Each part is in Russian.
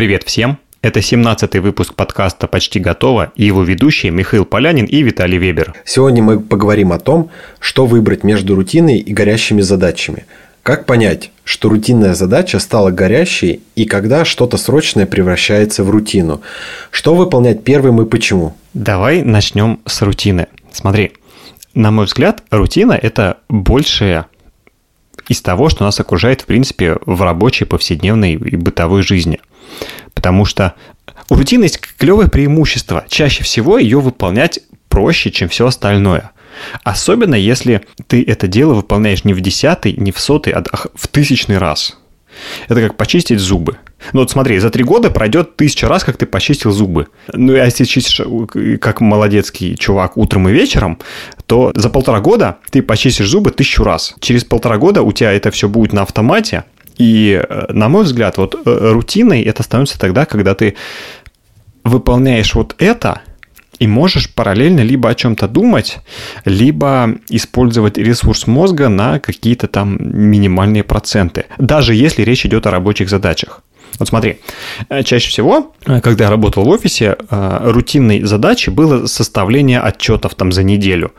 Привет всем! Это 17-й выпуск подкаста «Почти готово» и его ведущие Михаил Полянин и Виталий Вебер. Сегодня мы поговорим о том, что выбрать между рутиной и горящими задачами. Как понять, что рутинная задача стала горящей и когда что-то срочное превращается в рутину? Что выполнять первым и почему? Давай начнем с рутины. Смотри, на мой взгляд, рутина – это большее из того, что нас окружает, в принципе, в рабочей, повседневной и бытовой жизни. Потому что есть клевое преимущество. Чаще всего ее выполнять проще, чем все остальное. Особенно если ты это дело выполняешь не в десятый, не в сотый, а в тысячный раз. Это как почистить зубы. Ну вот смотри, за три года пройдет тысяча раз, как ты почистил зубы. Ну, а если чистишь э, как молодецкий чувак утром и вечером, то за полтора года ты почистишь зубы тысячу раз. Через полтора года у тебя это все будет на автомате, и, э, на мой взгляд, вот э, рутиной это становится тогда, когда ты выполняешь вот это, и можешь параллельно либо о чем-то думать, либо использовать ресурс мозга на какие-то там минимальные проценты, даже если речь идет о рабочих задачах. Вот смотри, э, чаще всего, э, когда я работал в офисе, э, рутинной задачей было составление отчетов там за неделю.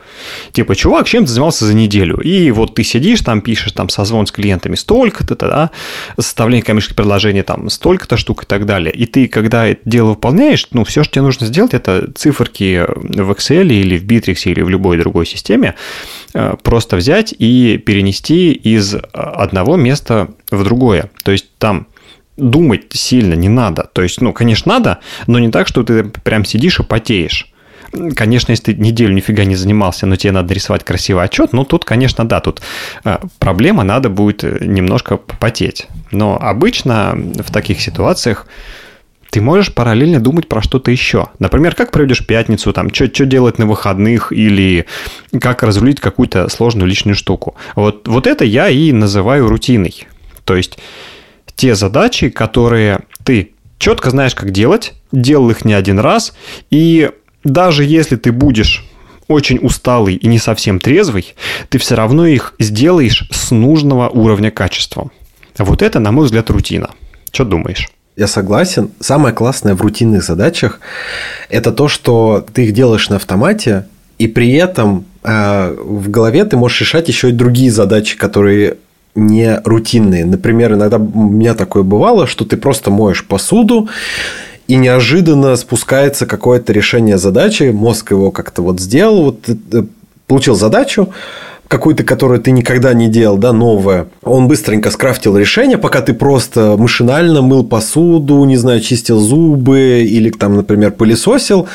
Типа, чувак, чем ты занимался за неделю? И вот ты сидишь там, пишешь там созвон с клиентами столько-то, да, составление коммерческих предложений там столько-то штук и так далее. И ты, когда это дело выполняешь, ну, все, что тебе нужно сделать, это циферки в Excel или в Bittrex или в любой другой системе просто взять и перенести из одного места в другое. То есть там думать сильно не надо. То есть, ну, конечно, надо, но не так, что ты прям сидишь и потеешь. Конечно, если ты неделю нифига не занимался, но тебе надо рисовать красивый отчет, ну, тут, конечно, да, тут э, проблема, надо будет э, немножко потеть. Но обычно в таких ситуациях ты можешь параллельно думать про что-то еще. Например, как проведешь пятницу, там, что делать на выходных или как разрулить какую-то сложную личную штуку. Вот, вот это я и называю рутиной. То есть те задачи, которые ты четко знаешь, как делать, делал их не один раз, и даже если ты будешь очень усталый и не совсем трезвый, ты все равно их сделаешь с нужного уровня качества. Вот это, на мой взгляд, рутина. Что думаешь? Я согласен. Самое классное в рутинных задачах – это то, что ты их делаешь на автомате, и при этом э, в голове ты можешь решать еще и другие задачи, которые не рутинные. Например, иногда у меня такое бывало, что ты просто моешь посуду, и неожиданно спускается какое-то решение задачи, мозг его как-то вот сделал, вот получил задачу, какую-то, которую ты никогда не делал, да, новое. Он быстренько скрафтил решение, пока ты просто машинально мыл посуду, не знаю, чистил зубы или там, например, пылесосил.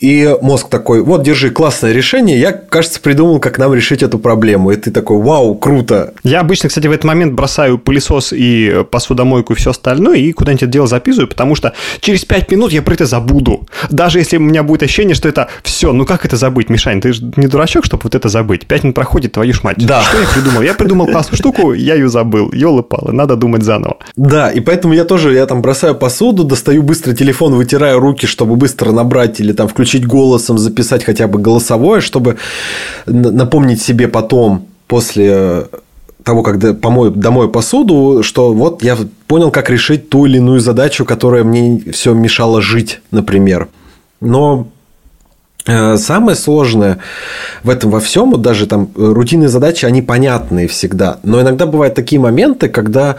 И мозг такой, вот, держи, классное решение. Я, кажется, придумал, как нам решить эту проблему. И ты такой, вау, круто. Я обычно, кстати, в этот момент бросаю пылесос и посудомойку и все остальное, и куда-нибудь это дело записываю, потому что через 5 минут я про это забуду. Даже если у меня будет ощущение, что это все, ну как это забыть, Мишань? Ты же не дурачок, чтобы вот это забыть. 5 минут проходит, твою ж мать. Да. Что я придумал? Я придумал классную штуку, я ее забыл. Ёлы-палы, надо думать заново. Да, и поэтому я тоже, я там бросаю посуду, достаю быстро телефон, вытираю руки, чтобы быстро набрать или там включить голосом, записать хотя бы голосовое, чтобы напомнить себе потом, после того, как помою домой посуду, что вот я понял, как решить ту или иную задачу, которая мне все мешала жить, например. Но э, Самое сложное в этом во всем, вот даже там рутинные задачи, они понятные всегда. Но иногда бывают такие моменты, когда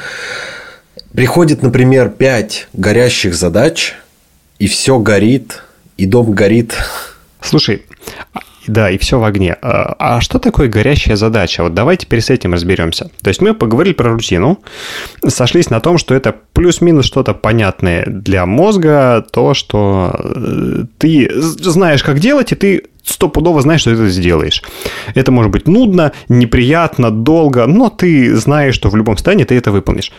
приходит, например, 5 горящих задач, и все горит, и дом горит. Слушай, да, и все в огне. А, а что такое горящая задача? Вот давайте теперь с этим разберемся. То есть мы поговорили про рутину, сошлись на том, что это плюс-минус что-то понятное для мозга, то, что э, ты знаешь, как делать, и ты стопудово знаешь, что ты это сделаешь. Это может быть нудно, неприятно, долго, но ты знаешь, что в любом состоянии ты это выполнишь.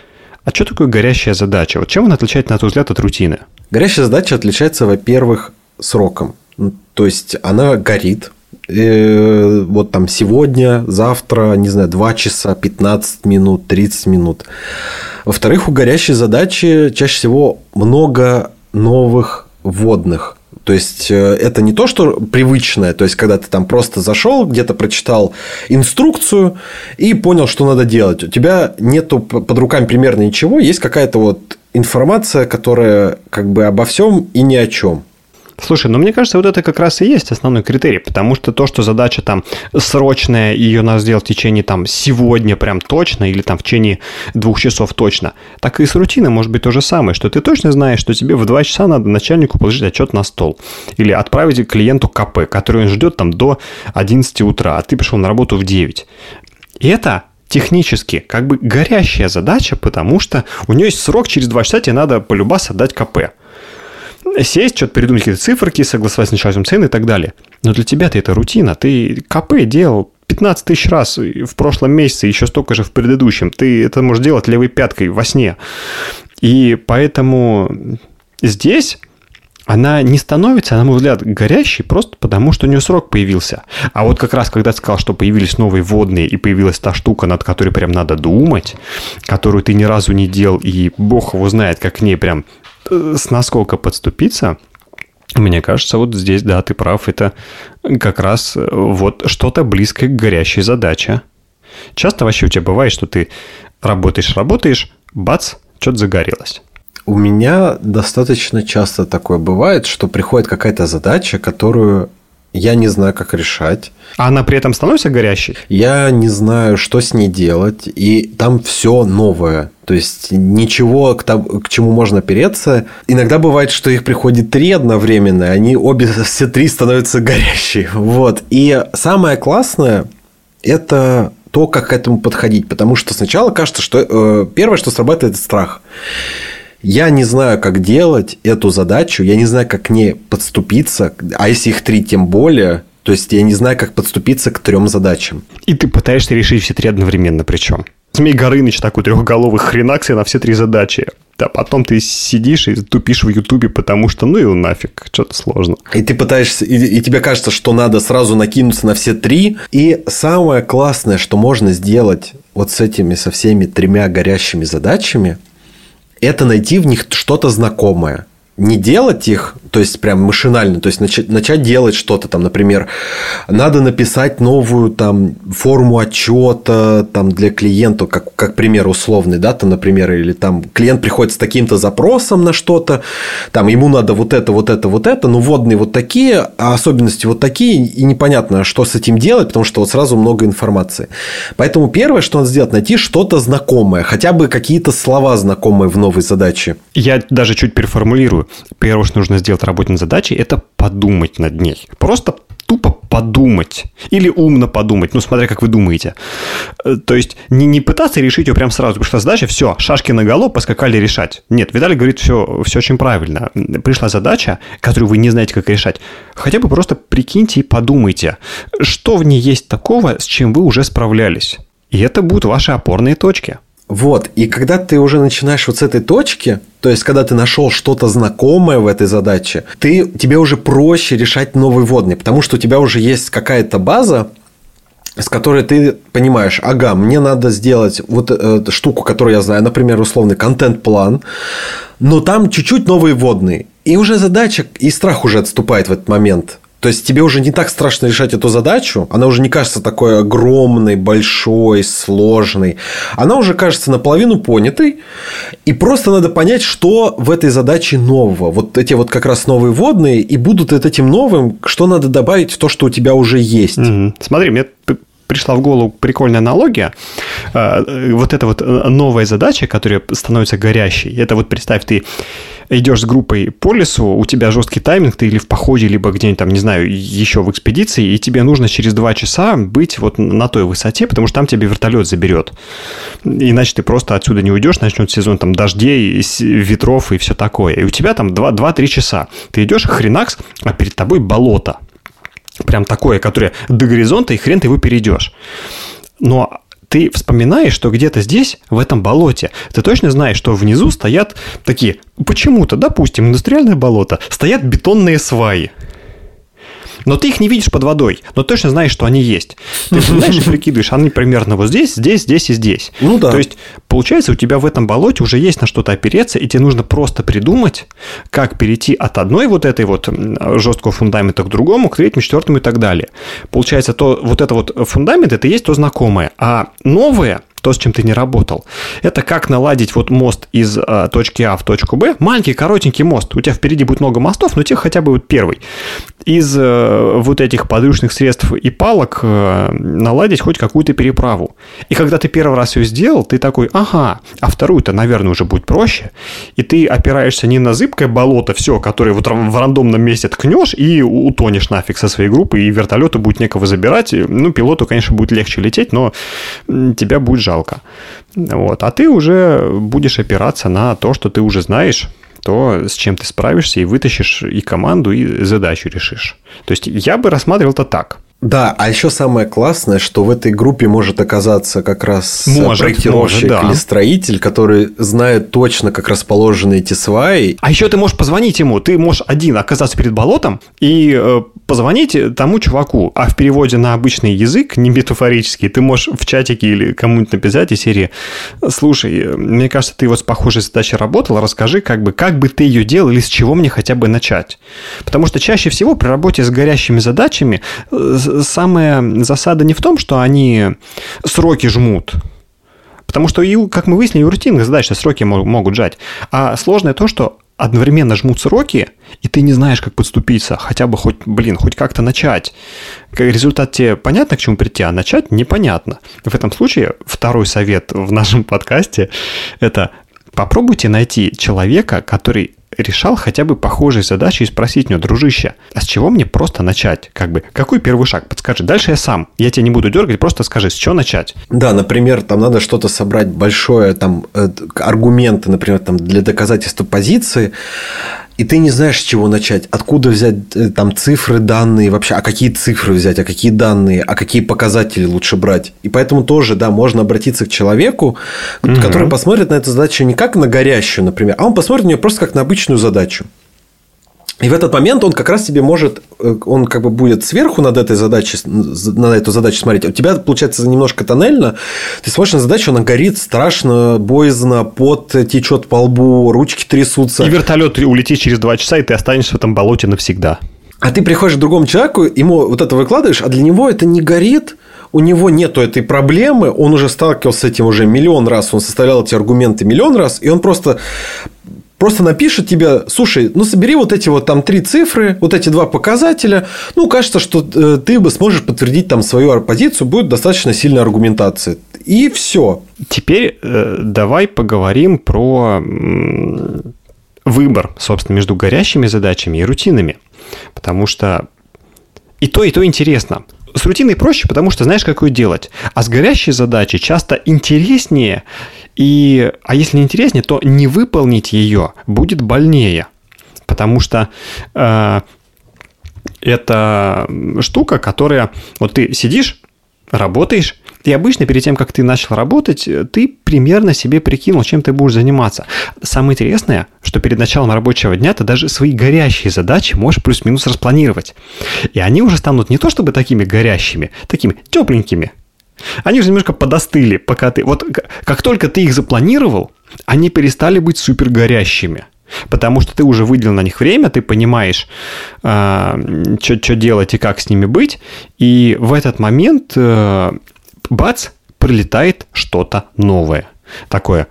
А что такое горящая задача? Вот чем она отличается, на твой взгляд, от рутины? Горящая задача отличается, во-первых, сроком. Ну, то есть она горит. Э, вот там сегодня, завтра, не знаю, 2 часа, 15 минут, 30 минут. Во-вторых, у горящей задачи чаще всего много новых вводных. То есть э, это не то, что привычное, то есть когда ты там просто зашел, где-то прочитал инструкцию и понял, что надо делать. У тебя нету под руками примерно ничего, есть какая-то вот информация, которая как бы обо всем и ни о чем. Слушай, ну мне кажется, вот это как раз и есть основной критерий, потому что то, что задача там срочная, ее надо сделать в течение там сегодня прям точно или там в течение двух часов точно, так и с рутиной может быть то же самое, что ты точно знаешь, что тебе в два часа надо начальнику положить отчет на стол или отправить клиенту КП, который он ждет там до 11 утра, а ты пришел на работу в 9. И это технически как бы горящая задача, потому что у нее есть срок, через два часа тебе надо полюбас отдать КП сесть, что-то придумать какие-то циферки, согласовать с начальством цены и так далее. Но для тебя-то это рутина. Ты КП делал 15 тысяч раз в прошлом месяце, еще столько же в предыдущем. Ты это можешь делать левой пяткой во сне. И поэтому здесь она не становится, на мой взгляд, горящей просто потому, что у нее срок появился. А вот как раз, когда ты сказал, что появились новые водные и появилась та штука, над которой прям надо думать, которую ты ни разу не делал, и бог его знает, как к ней прям с насколько подступиться, мне кажется, вот здесь, да, ты прав, это как раз э, вот что-то близкое к горящей задаче. Часто вообще у тебя бывает, что ты работаешь, работаешь, бац, что-то загорелось. У меня достаточно часто такое бывает, что приходит какая-то задача, которую я не знаю, как решать. А она при этом становится горящей? Я не знаю, что с ней делать. И там все новое. То есть ничего, к, тому, к чему можно опереться. Иногда бывает, что их приходит три одновременно, они обе все три становятся горящие. Вот. И самое классное это то, как к этому подходить. Потому что сначала кажется, что э, первое, что срабатывает, это страх. Я не знаю, как делать эту задачу, я не знаю, как к ней подступиться, а если их три, тем более. То есть я не знаю, как подступиться к трем задачам. И ты пытаешься решить все три одновременно причем. Змей Горыныч такой трехголовый хренак себе на все три задачи. Да, потом ты сидишь и тупишь в Ютубе, потому что ну и нафиг, что-то сложно. И ты пытаешься, и, и тебе кажется, что надо сразу накинуться на все три. И самое классное, что можно сделать вот с этими, со всеми тремя горящими задачами – это найти в них что-то знакомое не делать их, то есть прям машинально, то есть начать, начать делать что-то там, например, надо написать новую там форму отчета там для клиента, как, как пример условный, да, там, например, или там клиент приходит с таким-то запросом на что-то, там ему надо вот это, вот это, вот это, ну водные вот такие, а особенности вот такие, и непонятно, что с этим делать, потому что вот сразу много информации. Поэтому первое, что надо сделать, найти что-то знакомое, хотя бы какие-то слова знакомые в новой задаче. Я даже чуть переформулирую Первое, что нужно сделать работе над задачей, это подумать над ней. Просто тупо подумать. Или умно подумать, ну, смотря как вы думаете. Э, то есть, не, не пытаться решить ее прямо сразу, потому что задача, все, шашки на голову, поскакали решать. Нет, Виталий говорит, все, все очень правильно. Пришла задача, которую вы не знаете, как решать. Хотя бы просто прикиньте и подумайте, что в ней есть такого, с чем вы уже справлялись. И это будут ваши опорные точки. Вот, и когда ты уже начинаешь вот с этой точки, то есть, когда ты нашел что-то знакомое в этой задаче, ты, тебе уже проще решать новый водный, потому что у тебя уже есть какая-то база, с которой ты понимаешь, ага, мне надо сделать вот эту штуку, которую я знаю, например, условный контент-план, но там чуть-чуть новые водные. И уже задача, и страх уже отступает в этот момент. То есть тебе уже не так страшно решать эту задачу, она уже не кажется такой огромной, большой, сложной. Она уже кажется наполовину понятой, и просто надо понять, что в этой задаче нового. Вот эти вот как раз новые водные, и будут этим новым, что надо добавить в то, что у тебя уже есть. Угу. Смотри, мне пришла в голову прикольная аналогия. Э, вот эта вот э, новая задача, которая становится горящей, это вот представь, ты идешь с группой по лесу, у тебя жесткий тайминг, ты или в походе, либо где-нибудь там, не знаю, еще в экспедиции, и тебе нужно через два часа быть вот на той высоте, потому что там тебе вертолет заберет. Иначе ты просто отсюда не уйдешь, начнет сезон там дождей, ветров и все такое. И у тебя там 2-3 часа. Ты идешь, хренакс, а перед тобой болото. Прям такое, которое до горизонта, и хрен ты его перейдешь. Но ты вспоминаешь, что где-то здесь, в этом болоте, ты точно знаешь, что внизу стоят такие, почему-то, допустим, индустриальное болото, стоят бетонные сваи. Но ты их не видишь под водой, но точно знаешь, что они есть. Ты знаешь и прикидываешь, они примерно вот здесь, здесь, здесь и здесь. Ну да. То есть, получается, у тебя в этом болоте уже есть на что-то опереться, и тебе нужно просто придумать, как перейти от одной вот этой вот жесткого фундамента к другому, к третьему, четвертому и так далее. Получается, то вот это вот фундамент, это есть то знакомое. А новое, то, с чем ты не работал. Это как наладить вот мост из э, точки А в точку Б. Маленький, коротенький мост. У тебя впереди будет много мостов, но тебе хотя бы вот первый. Из э, вот этих подручных средств и палок э, наладить хоть какую-то переправу. И когда ты первый раз ее сделал, ты такой, ага, а вторую-то, наверное, уже будет проще. И ты опираешься не на зыбкое болото, все, которое вот в рандомном месте ткнешь и утонешь нафиг со своей группы, и вертолету будет некого забирать. Ну, пилоту, конечно, будет легче лететь, но тебя будет жалко жалко. Вот. А ты уже будешь опираться на то, что ты уже знаешь, то, с чем ты справишься и вытащишь и команду, и задачу решишь. То есть я бы рассматривал это так. Да, а еще самое классное, что в этой группе может оказаться как раз может, проектировщик может, да. или строитель, который знает точно, как расположены эти сваи. А еще ты можешь позвонить ему. Ты можешь один оказаться перед болотом и э, позвонить тому чуваку. А в переводе на обычный язык, не метафорический, ты можешь в чатике или кому-нибудь написать из серии «Слушай, мне кажется, ты вот с похожей задачей работал, расскажи, как бы, как бы ты ее делал или с чего мне хотя бы начать». Потому что чаще всего при работе с горящими задачами э, самая засада не в том, что они сроки жмут, Потому что, как мы выяснили, у рутинных задач сроки могут жать. А сложное то, что одновременно жмут сроки, и ты не знаешь, как подступиться, хотя бы хоть, блин, хоть как-то начать. Результат тебе понятно, к чему прийти, а начать непонятно. В этом случае второй совет в нашем подкасте – это попробуйте найти человека, который решал хотя бы похожие задачи и спросить у него, дружище, а с чего мне просто начать? Как бы, какой первый шаг? Подскажи. Дальше я сам. Я тебя не буду дергать, просто скажи, с чего начать? Да, например, там надо что-то собрать большое, там, э, аргументы, например, там, для доказательства позиции и ты не знаешь, с чего начать, откуда взять э, там цифры, данные вообще, а какие цифры взять, а какие данные, а какие показатели лучше брать. И поэтому тоже, да, можно обратиться к человеку, угу. который посмотрит на эту задачу не как на горящую, например, а он посмотрит на нее просто как на обычную задачу. И в этот момент он как раз тебе может, э, он как бы будет сверху над этой задачей, на эту задачу смотреть. У тебя получается немножко тоннельно. Ты смотришь на задачу, она горит страшно, боязно, пот течет по лбу, ручки трясутся. И вертолет улетит через два часа, и ты останешься в этом болоте навсегда. А ты приходишь к другому человеку, ему вот это выкладываешь, а для него это не горит, у него нету этой проблемы, он уже сталкивался с этим уже миллион раз, он составлял эти аргументы миллион раз, и он просто просто напишет тебе, слушай, ну собери вот эти вот там три цифры, вот эти два показателя, ну кажется, что э, ты бы сможешь подтвердить там свою позицию, будет достаточно сильная аргументация. И все. Теперь э, давай поговорим про выбор, собственно, между горящими задачами и рутинами. Потому что и то, и то интересно. С рутиной проще, потому что знаешь, как ее делать. А с горящей задачей часто интереснее и, а если не интереснее, то не выполнить ее будет больнее, потому что э, это штука, которая, вот ты сидишь, работаешь, и обычно перед тем, как ты начал работать, ты примерно себе прикинул, чем ты будешь заниматься. Самое интересное, что перед началом рабочего дня ты даже свои горящие задачи можешь плюс-минус распланировать. И они уже станут не то чтобы такими горящими, такими тепленькими, они уже немножко подостыли, пока ты... Вот как только ты их запланировал, они перестали быть супер горящими. Потому что ты уже выделил на них время, ты понимаешь, э, а, что делать и как с ними быть. И в этот момент, э, бац, прилетает что-то новое. Такое.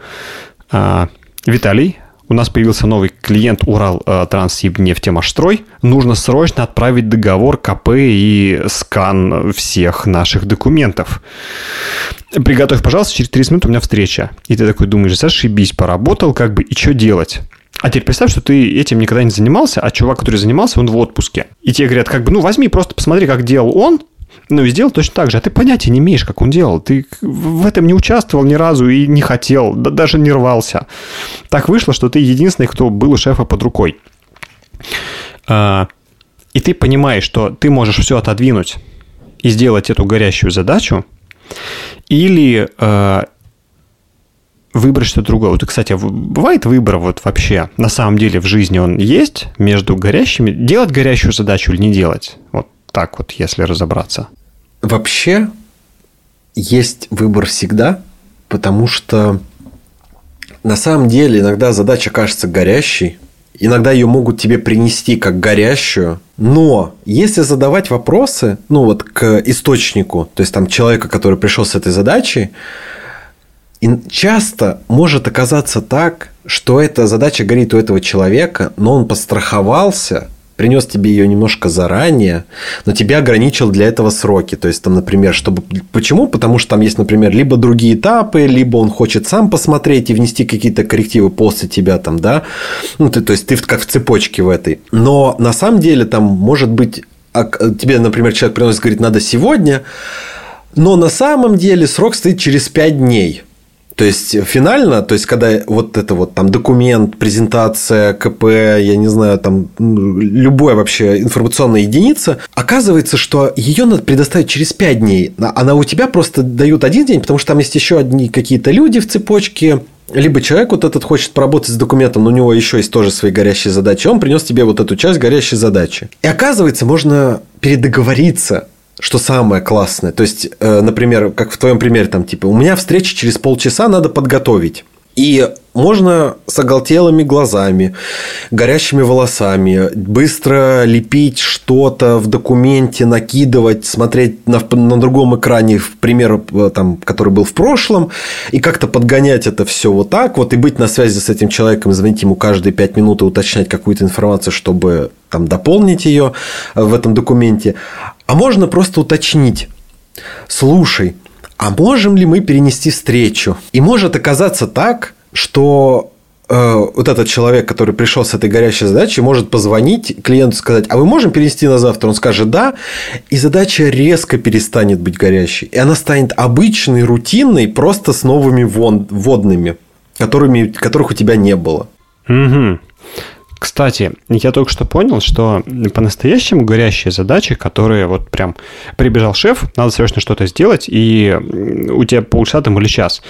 Э, Виталий, у нас появился новый клиент Урал э, Транссибнефтемашстрой. Нужно срочно отправить договор КП и скан всех наших документов. Приготовь, пожалуйста, через 30 минут у меня встреча. И ты такой думаешь, зашибись, поработал как бы, и что делать? А теперь представь, что ты этим никогда не занимался, а чувак, который занимался, он в отпуске. И тебе говорят, как бы, ну возьми, просто посмотри, как делал он, ну, и сделал точно так же. А ты понятия не имеешь, как он делал. Ты в этом не участвовал ни разу и не хотел, да, даже не рвался. Так вышло, что ты единственный, кто был у шефа под рукой. А, и ты понимаешь, что ты можешь все отодвинуть и сделать эту горящую задачу, или э, выбрать что-то другое. Вот, кстати, бывает выбор вот вообще, на самом деле в жизни он есть между горящими, делать горящую задачу или не делать. Вот так вот, если разобраться. Вообще есть выбор всегда, потому что на самом деле иногда задача кажется горящей, иногда ее могут тебе принести как горящую, но если задавать вопросы, ну вот к источнику, то есть там человека, который пришел с этой задачей, часто может оказаться так, что эта задача горит у этого человека, но он постраховался – принес тебе ее немножко заранее, но тебя ограничил для этого сроки. То есть, там, например, чтобы... Почему? Потому что там есть, например, либо другие этапы, либо он хочет сам посмотреть и внести какие-то коррективы после тебя там, да. Ну, ты, то есть, ты как в цепочке в этой. Но на самом деле там может быть... А, тебе, например, человек приносит, говорит, надо сегодня, но на самом деле срок стоит через 5 дней. То есть финально, то есть когда вот это вот там документ, презентация, КП, я не знаю, там любая вообще информационная единица, оказывается, что ее надо предоставить через 5 дней. Она у тебя просто дают один день, потому что там есть еще одни какие-то люди в цепочке, либо человек вот этот хочет поработать с документом, но у него еще есть тоже свои горящие задачи, он принес тебе вот эту часть горящей задачи. И оказывается, можно передоговориться что самое классное. То есть, э, например, как в твоем примере, там, типа, у меня встреча через полчаса, надо подготовить. И можно с оголтелыми глазами, горящими волосами, быстро лепить что-то в документе, накидывать, смотреть на, на другом экране, в пример, э, там, который был в прошлом, и как-то подгонять это все вот так вот, и быть на связи с этим человеком, звонить ему каждые пять минут и уточнять какую-то информацию, чтобы там, дополнить ее э, в этом документе. А можно просто уточнить. Слушай, а можем ли мы перенести встречу? И может оказаться так, что э, вот этот человек, который пришел с этой горящей задачей, может позвонить клиенту сказать, а вы можем перенести на завтра? Он скажет да, и задача резко перестанет быть горящей. И она станет обычной, рутинной, просто с новыми вводными, которыми, которых у тебя не было. Угу. Кстати, я только что понял, что по-настоящему горящие задачи, которые вот прям прибежал шеф, надо срочно что-то сделать, и у тебя полчаса там или час.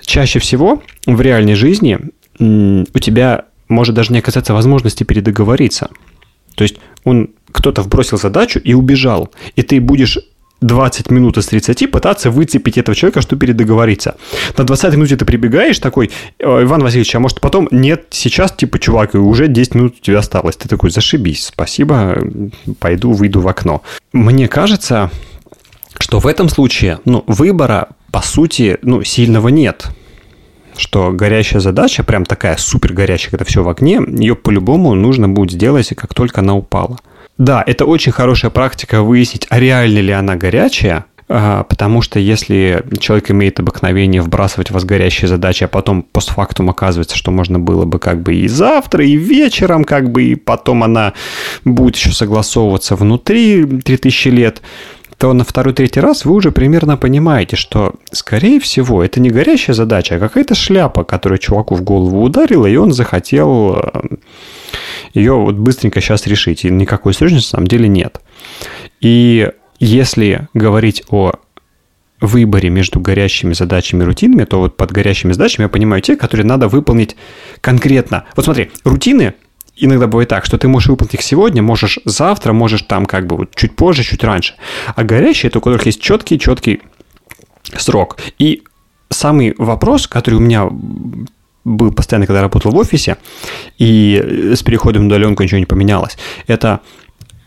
Чаще всего в реальной жизни у тебя может даже не оказаться возможности передоговориться. То есть он кто-то вбросил задачу и убежал, и ты будешь 20 минут из 30 пытаться выцепить этого человека, чтобы передоговориться. На 20 минуте ты прибегаешь такой, Иван Васильевич, а может потом, нет, сейчас, типа, чувак, уже 10 минут у тебя осталось. Ты такой, зашибись, спасибо, пойду, выйду в окно. Мне кажется, что в этом случае, ну, выбора, по сути, ну, сильного нет что горящая задача, прям такая супер горячая, когда все в огне, ее по-любому нужно будет сделать, как только она упала. Да, это очень хорошая практика выяснить, а реально ли она горячая, а, Потому что если человек имеет обыкновение вбрасывать в вас горящие задачи, а потом постфактум оказывается, что можно было бы как бы и завтра, и вечером, как бы, и потом она будет еще согласовываться внутри 3000 лет, то на второй-третий раз вы уже примерно понимаете, что, скорее всего, это не горящая задача, а какая-то шляпа, которая чуваку в голову ударила, и он захотел э, ее вот быстренько сейчас решить, и никакой сложности на самом деле нет. И если говорить о выборе между горящими задачами и рутинами, то вот под горящими задачами я понимаю те, которые надо выполнить конкретно. Вот смотри, рутины иногда бывает так, что ты можешь выполнить их сегодня, можешь завтра, можешь там как бы вот чуть позже, чуть раньше. А горящие, это у которых есть четкий-четкий срок. И самый вопрос, который у меня был постоянно, когда работал в офисе, и с переходом на удаленку ничего не поменялось, это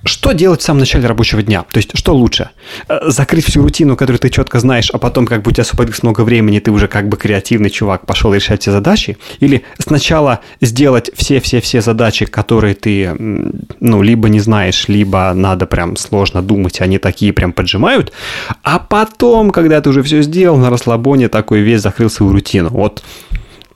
что делать в самом начале рабочего дня? То есть, что лучше? Э, закрыть всю рутину, которую ты четко знаешь, а потом как бы у тебя освободилось много времени, ты уже как бы креативный чувак, пошел решать все задачи? Или сначала сделать все-все-все задачи, которые ты, ну, либо не знаешь, либо надо прям сложно думать, они такие прям поджимают, а потом, когда ты уже все сделал, на расслабоне такой весь закрыл свою рутину. Вот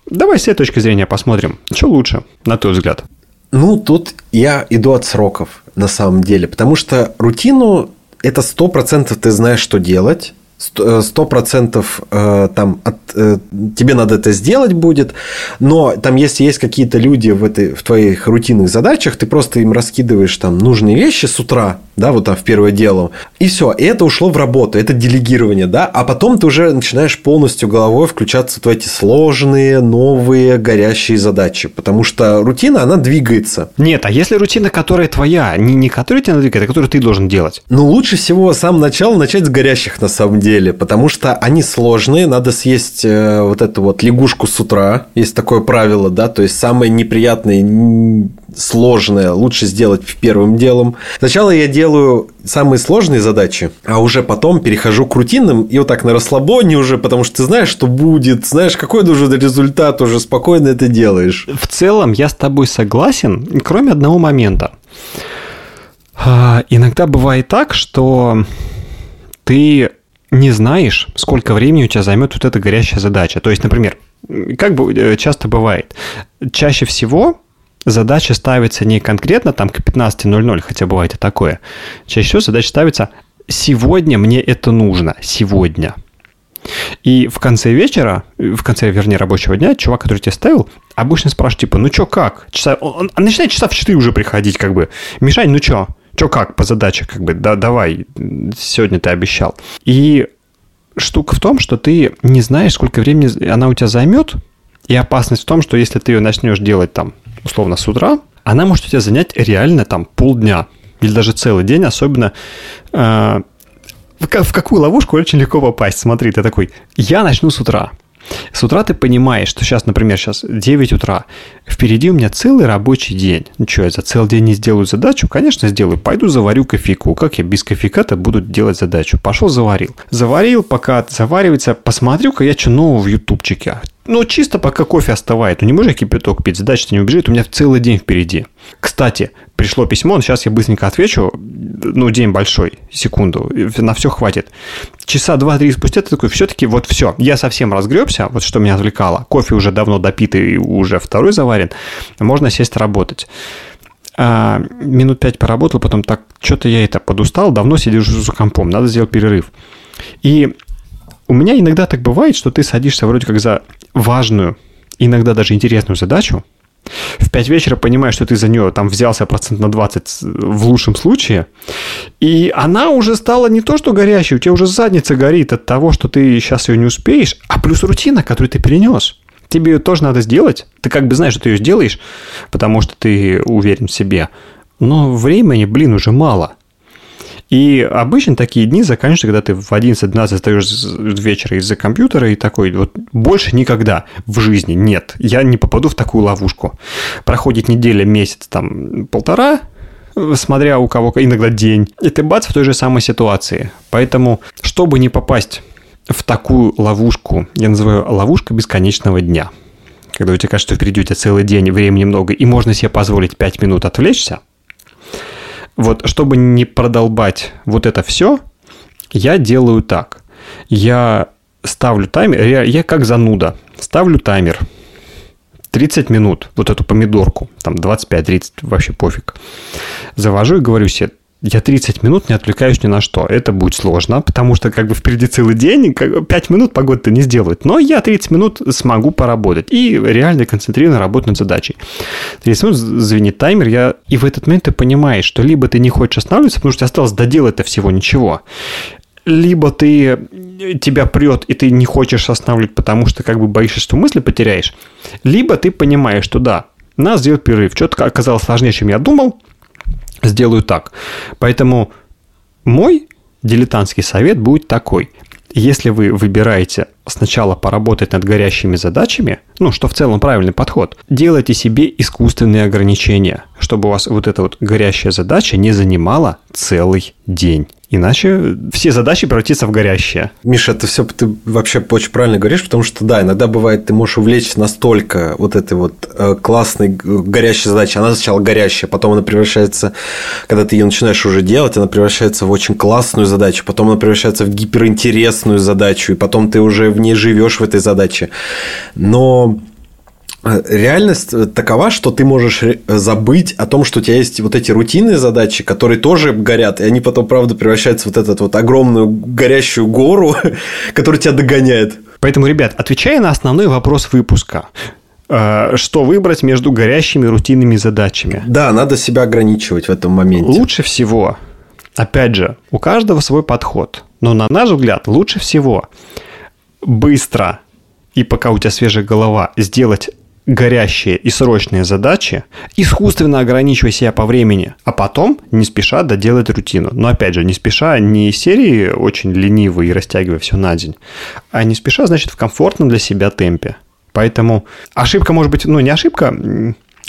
давай с этой точки зрения посмотрим, что лучше, на твой взгляд. Ну, тут я иду от сроков, на самом деле. Потому что рутину это сто процентов ты знаешь, что делать сто процентов э, там от, э, тебе надо это сделать будет, но там если есть какие-то люди в этой в твоих рутинных задачах, ты просто им раскидываешь там нужные вещи с утра, да, вот там в первое дело, и все, и это ушло в работу, это делегирование, да, а потом ты уже начинаешь полностью головой включаться в эти сложные, новые, горящие задачи, потому что рутина, она двигается. Нет, а если рутина, которая твоя, не, не которая тебя двигает, а которую ты должен делать? Ну, лучше всего с самого начала начать с горящих, на самом деле деле, потому что они сложные, надо съесть э, вот эту вот лягушку с утра, есть такое правило, да, то есть самое неприятное сложное лучше сделать первым делом. Сначала я делаю самые сложные задачи, а уже потом перехожу к рутинным и вот так на расслабоне уже, потому что ты знаешь, что будет, знаешь, какой уже результат, уже спокойно это делаешь. В целом я с тобой согласен, кроме одного момента. А, иногда бывает так, что ты не знаешь, сколько времени у тебя займет вот эта горящая задача. То есть, например, как бы э, часто бывает, чаще всего задача ставится не конкретно там к 15.00, хотя бывает и такое. Чаще всего задача ставится «сегодня мне это нужно, сегодня». И в конце вечера, в конце, вернее, рабочего дня, чувак, который тебе ставил, обычно спрашивает, типа, ну чё, как? Часа... Он, он начинает часа в 4 уже приходить, как бы. Мишань, ну чё? Чё, как по задаче, как бы, да, давай, сегодня ты обещал. И штука в том, что ты не знаешь, сколько времени она у тебя займет, и опасность в том, что если ты ее начнешь делать там, условно, с утра, она может у тебя занять реально там полдня или даже целый день, особенно э, в, в какую ловушку очень легко попасть. Смотри, ты такой, я начну с утра. С утра ты понимаешь, что сейчас, например, сейчас 9 утра, впереди у меня целый рабочий день. Ну что, я за целый день не сделаю задачу? Конечно, сделаю. Пойду заварю кофейку. Как я без кофейка-то буду делать задачу? Пошел заварил. Заварил, пока заваривается, посмотрю-ка я что нового в ютубчике. Ну, чисто пока кофе остывает. Ну, не можешь кипяток пить, задача-то не убежит, у меня целый день впереди. Кстати, пришло письмо, сейчас я быстренько отвечу, ну, день большой, секунду, на все хватит. Часа два-три спустя ты такой, все-таки вот все, я совсем разгребся, вот что меня отвлекало, кофе уже давно допитый, уже второй заварен, можно сесть работать. А, минут пять поработал, потом так, что-то я это подустал, давно сидишь за компом, надо сделать перерыв. И у меня иногда так бывает, что ты садишься вроде как за важную, иногда даже интересную задачу, в 5 вечера понимаешь, что ты за нее там взялся процент на 20 в лучшем случае, и она уже стала не то, что горящей, у тебя уже задница горит от того, что ты сейчас ее не успеешь, а плюс рутина, которую ты перенес. Тебе ее тоже надо сделать. Ты как бы знаешь, что ты ее сделаешь, потому что ты уверен в себе. Но времени, блин, уже мало. И обычно такие дни заканчиваются, когда ты в 11-12 остаешь вечера из-за компьютера и такой, вот больше никогда в жизни нет, я не попаду в такую ловушку. Проходит неделя, месяц, там, полтора, смотря у кого иногда день, и ты бац в той же самой ситуации. Поэтому, чтобы не попасть в такую ловушку, я называю ловушка бесконечного дня, когда у тебя кажется, что впереди у тебя целый день, времени много, и можно себе позволить 5 минут отвлечься – вот чтобы не продолбать вот это все, я делаю так. Я ставлю таймер, я, я как зануда, ставлю таймер 30 минут, вот эту помидорку, там 25-30, вообще пофиг. Завожу и говорю себе, я 30 минут не отвлекаюсь ни на что. Это будет сложно, потому что как бы впереди целый день, 5 минут погода-то не сделает. Но я 30 минут смогу поработать и реально концентрированно работать над задачей. 30 минут звенит таймер, я... и в этот момент ты понимаешь, что либо ты не хочешь останавливаться, потому что осталось доделать это всего ничего, либо ты тебя прет, и ты не хочешь останавливать, потому что как бы боишься, что мысли потеряешь, либо ты понимаешь, что да, надо сделать перерыв. Что-то оказалось сложнее, чем я думал, сделаю так. Поэтому мой дилетантский совет будет такой. Если вы выбираете сначала поработать над горящими задачами, ну, что в целом правильный подход, делайте себе искусственные ограничения, чтобы у вас вот эта вот горящая задача не занимала целый день. Иначе все задачи превратятся в горящие. Миша, это все ты вообще очень правильно говоришь, потому что да, иногда бывает, ты можешь увлечься настолько вот этой вот э, классной горящей задачей. Она сначала горящая, потом она превращается, когда ты ее начинаешь уже делать, она превращается в очень классную задачу, потом она превращается в гиперинтересную задачу, и потом ты уже в ней живешь в этой задаче. Но реальность такова, что ты можешь забыть о том, что у тебя есть вот эти рутинные задачи, которые тоже горят, и они потом, правда, превращаются в вот эту вот огромную горящую гору, которая тебя догоняет. Поэтому, ребят, отвечая на основной вопрос выпуска, э, что выбрать между горящими рутинными задачами? Да, надо себя ограничивать в этом моменте. Лучше всего, опять же, у каждого свой подход, но на наш взгляд, лучше всего быстро и пока у тебя свежая голова, сделать горящие и срочные задачи, искусственно ограничивая себя по времени, а потом не спеша доделать рутину. Но опять же, не спеша не серии очень ленивые и растягивая все на день, а не спеша, значит, в комфортном для себя темпе. Поэтому ошибка может быть, ну не ошибка,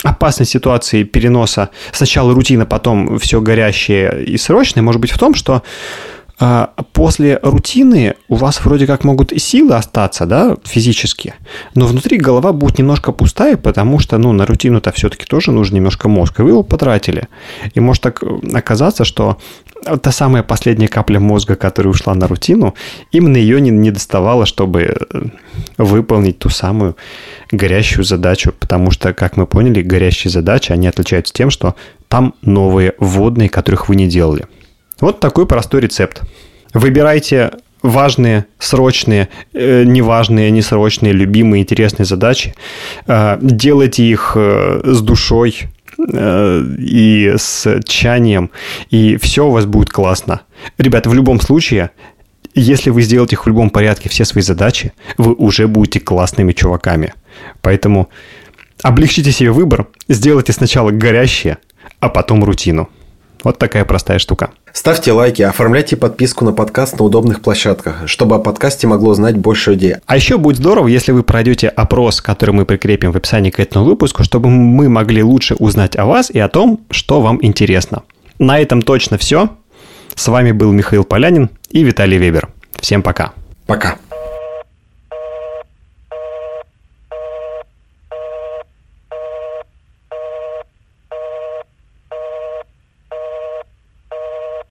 опасность ситуации переноса сначала рутина, потом все горящее и срочное может быть в том, что после рутины у вас вроде как могут и силы остаться, да, физически, но внутри голова будет немножко пустая, потому что, ну, на рутину-то все-таки тоже нужно немножко мозга, вы его потратили. И может так оказаться, что та самая последняя капля мозга, которая ушла на рутину, именно ее не, не доставало, чтобы э, выполнить ту самую горящую задачу, потому что, как мы поняли, горящие задачи, они отличаются тем, что там новые вводные, которых вы не делали. Вот такой простой рецепт. Выбирайте важные, срочные, э, неважные, несрочные, любимые, интересные задачи. Э, делайте их э, с душой э, и с чанием, и все у вас будет классно. Ребята, в любом случае, если вы сделаете в любом порядке, все свои задачи, вы уже будете классными чуваками. Поэтому облегчите себе выбор, сделайте сначала горящие, а потом рутину. Вот такая простая штука. Ставьте лайки, оформляйте подписку на подкаст на удобных площадках, чтобы о подкасте могло знать больше людей. А еще будет здорово, если вы пройдете опрос, который мы прикрепим в описании к этому выпуску, чтобы мы могли лучше узнать о вас и о том, что вам интересно. На этом точно все. С вами был Михаил Полянин и Виталий Вебер. Всем пока. Пока.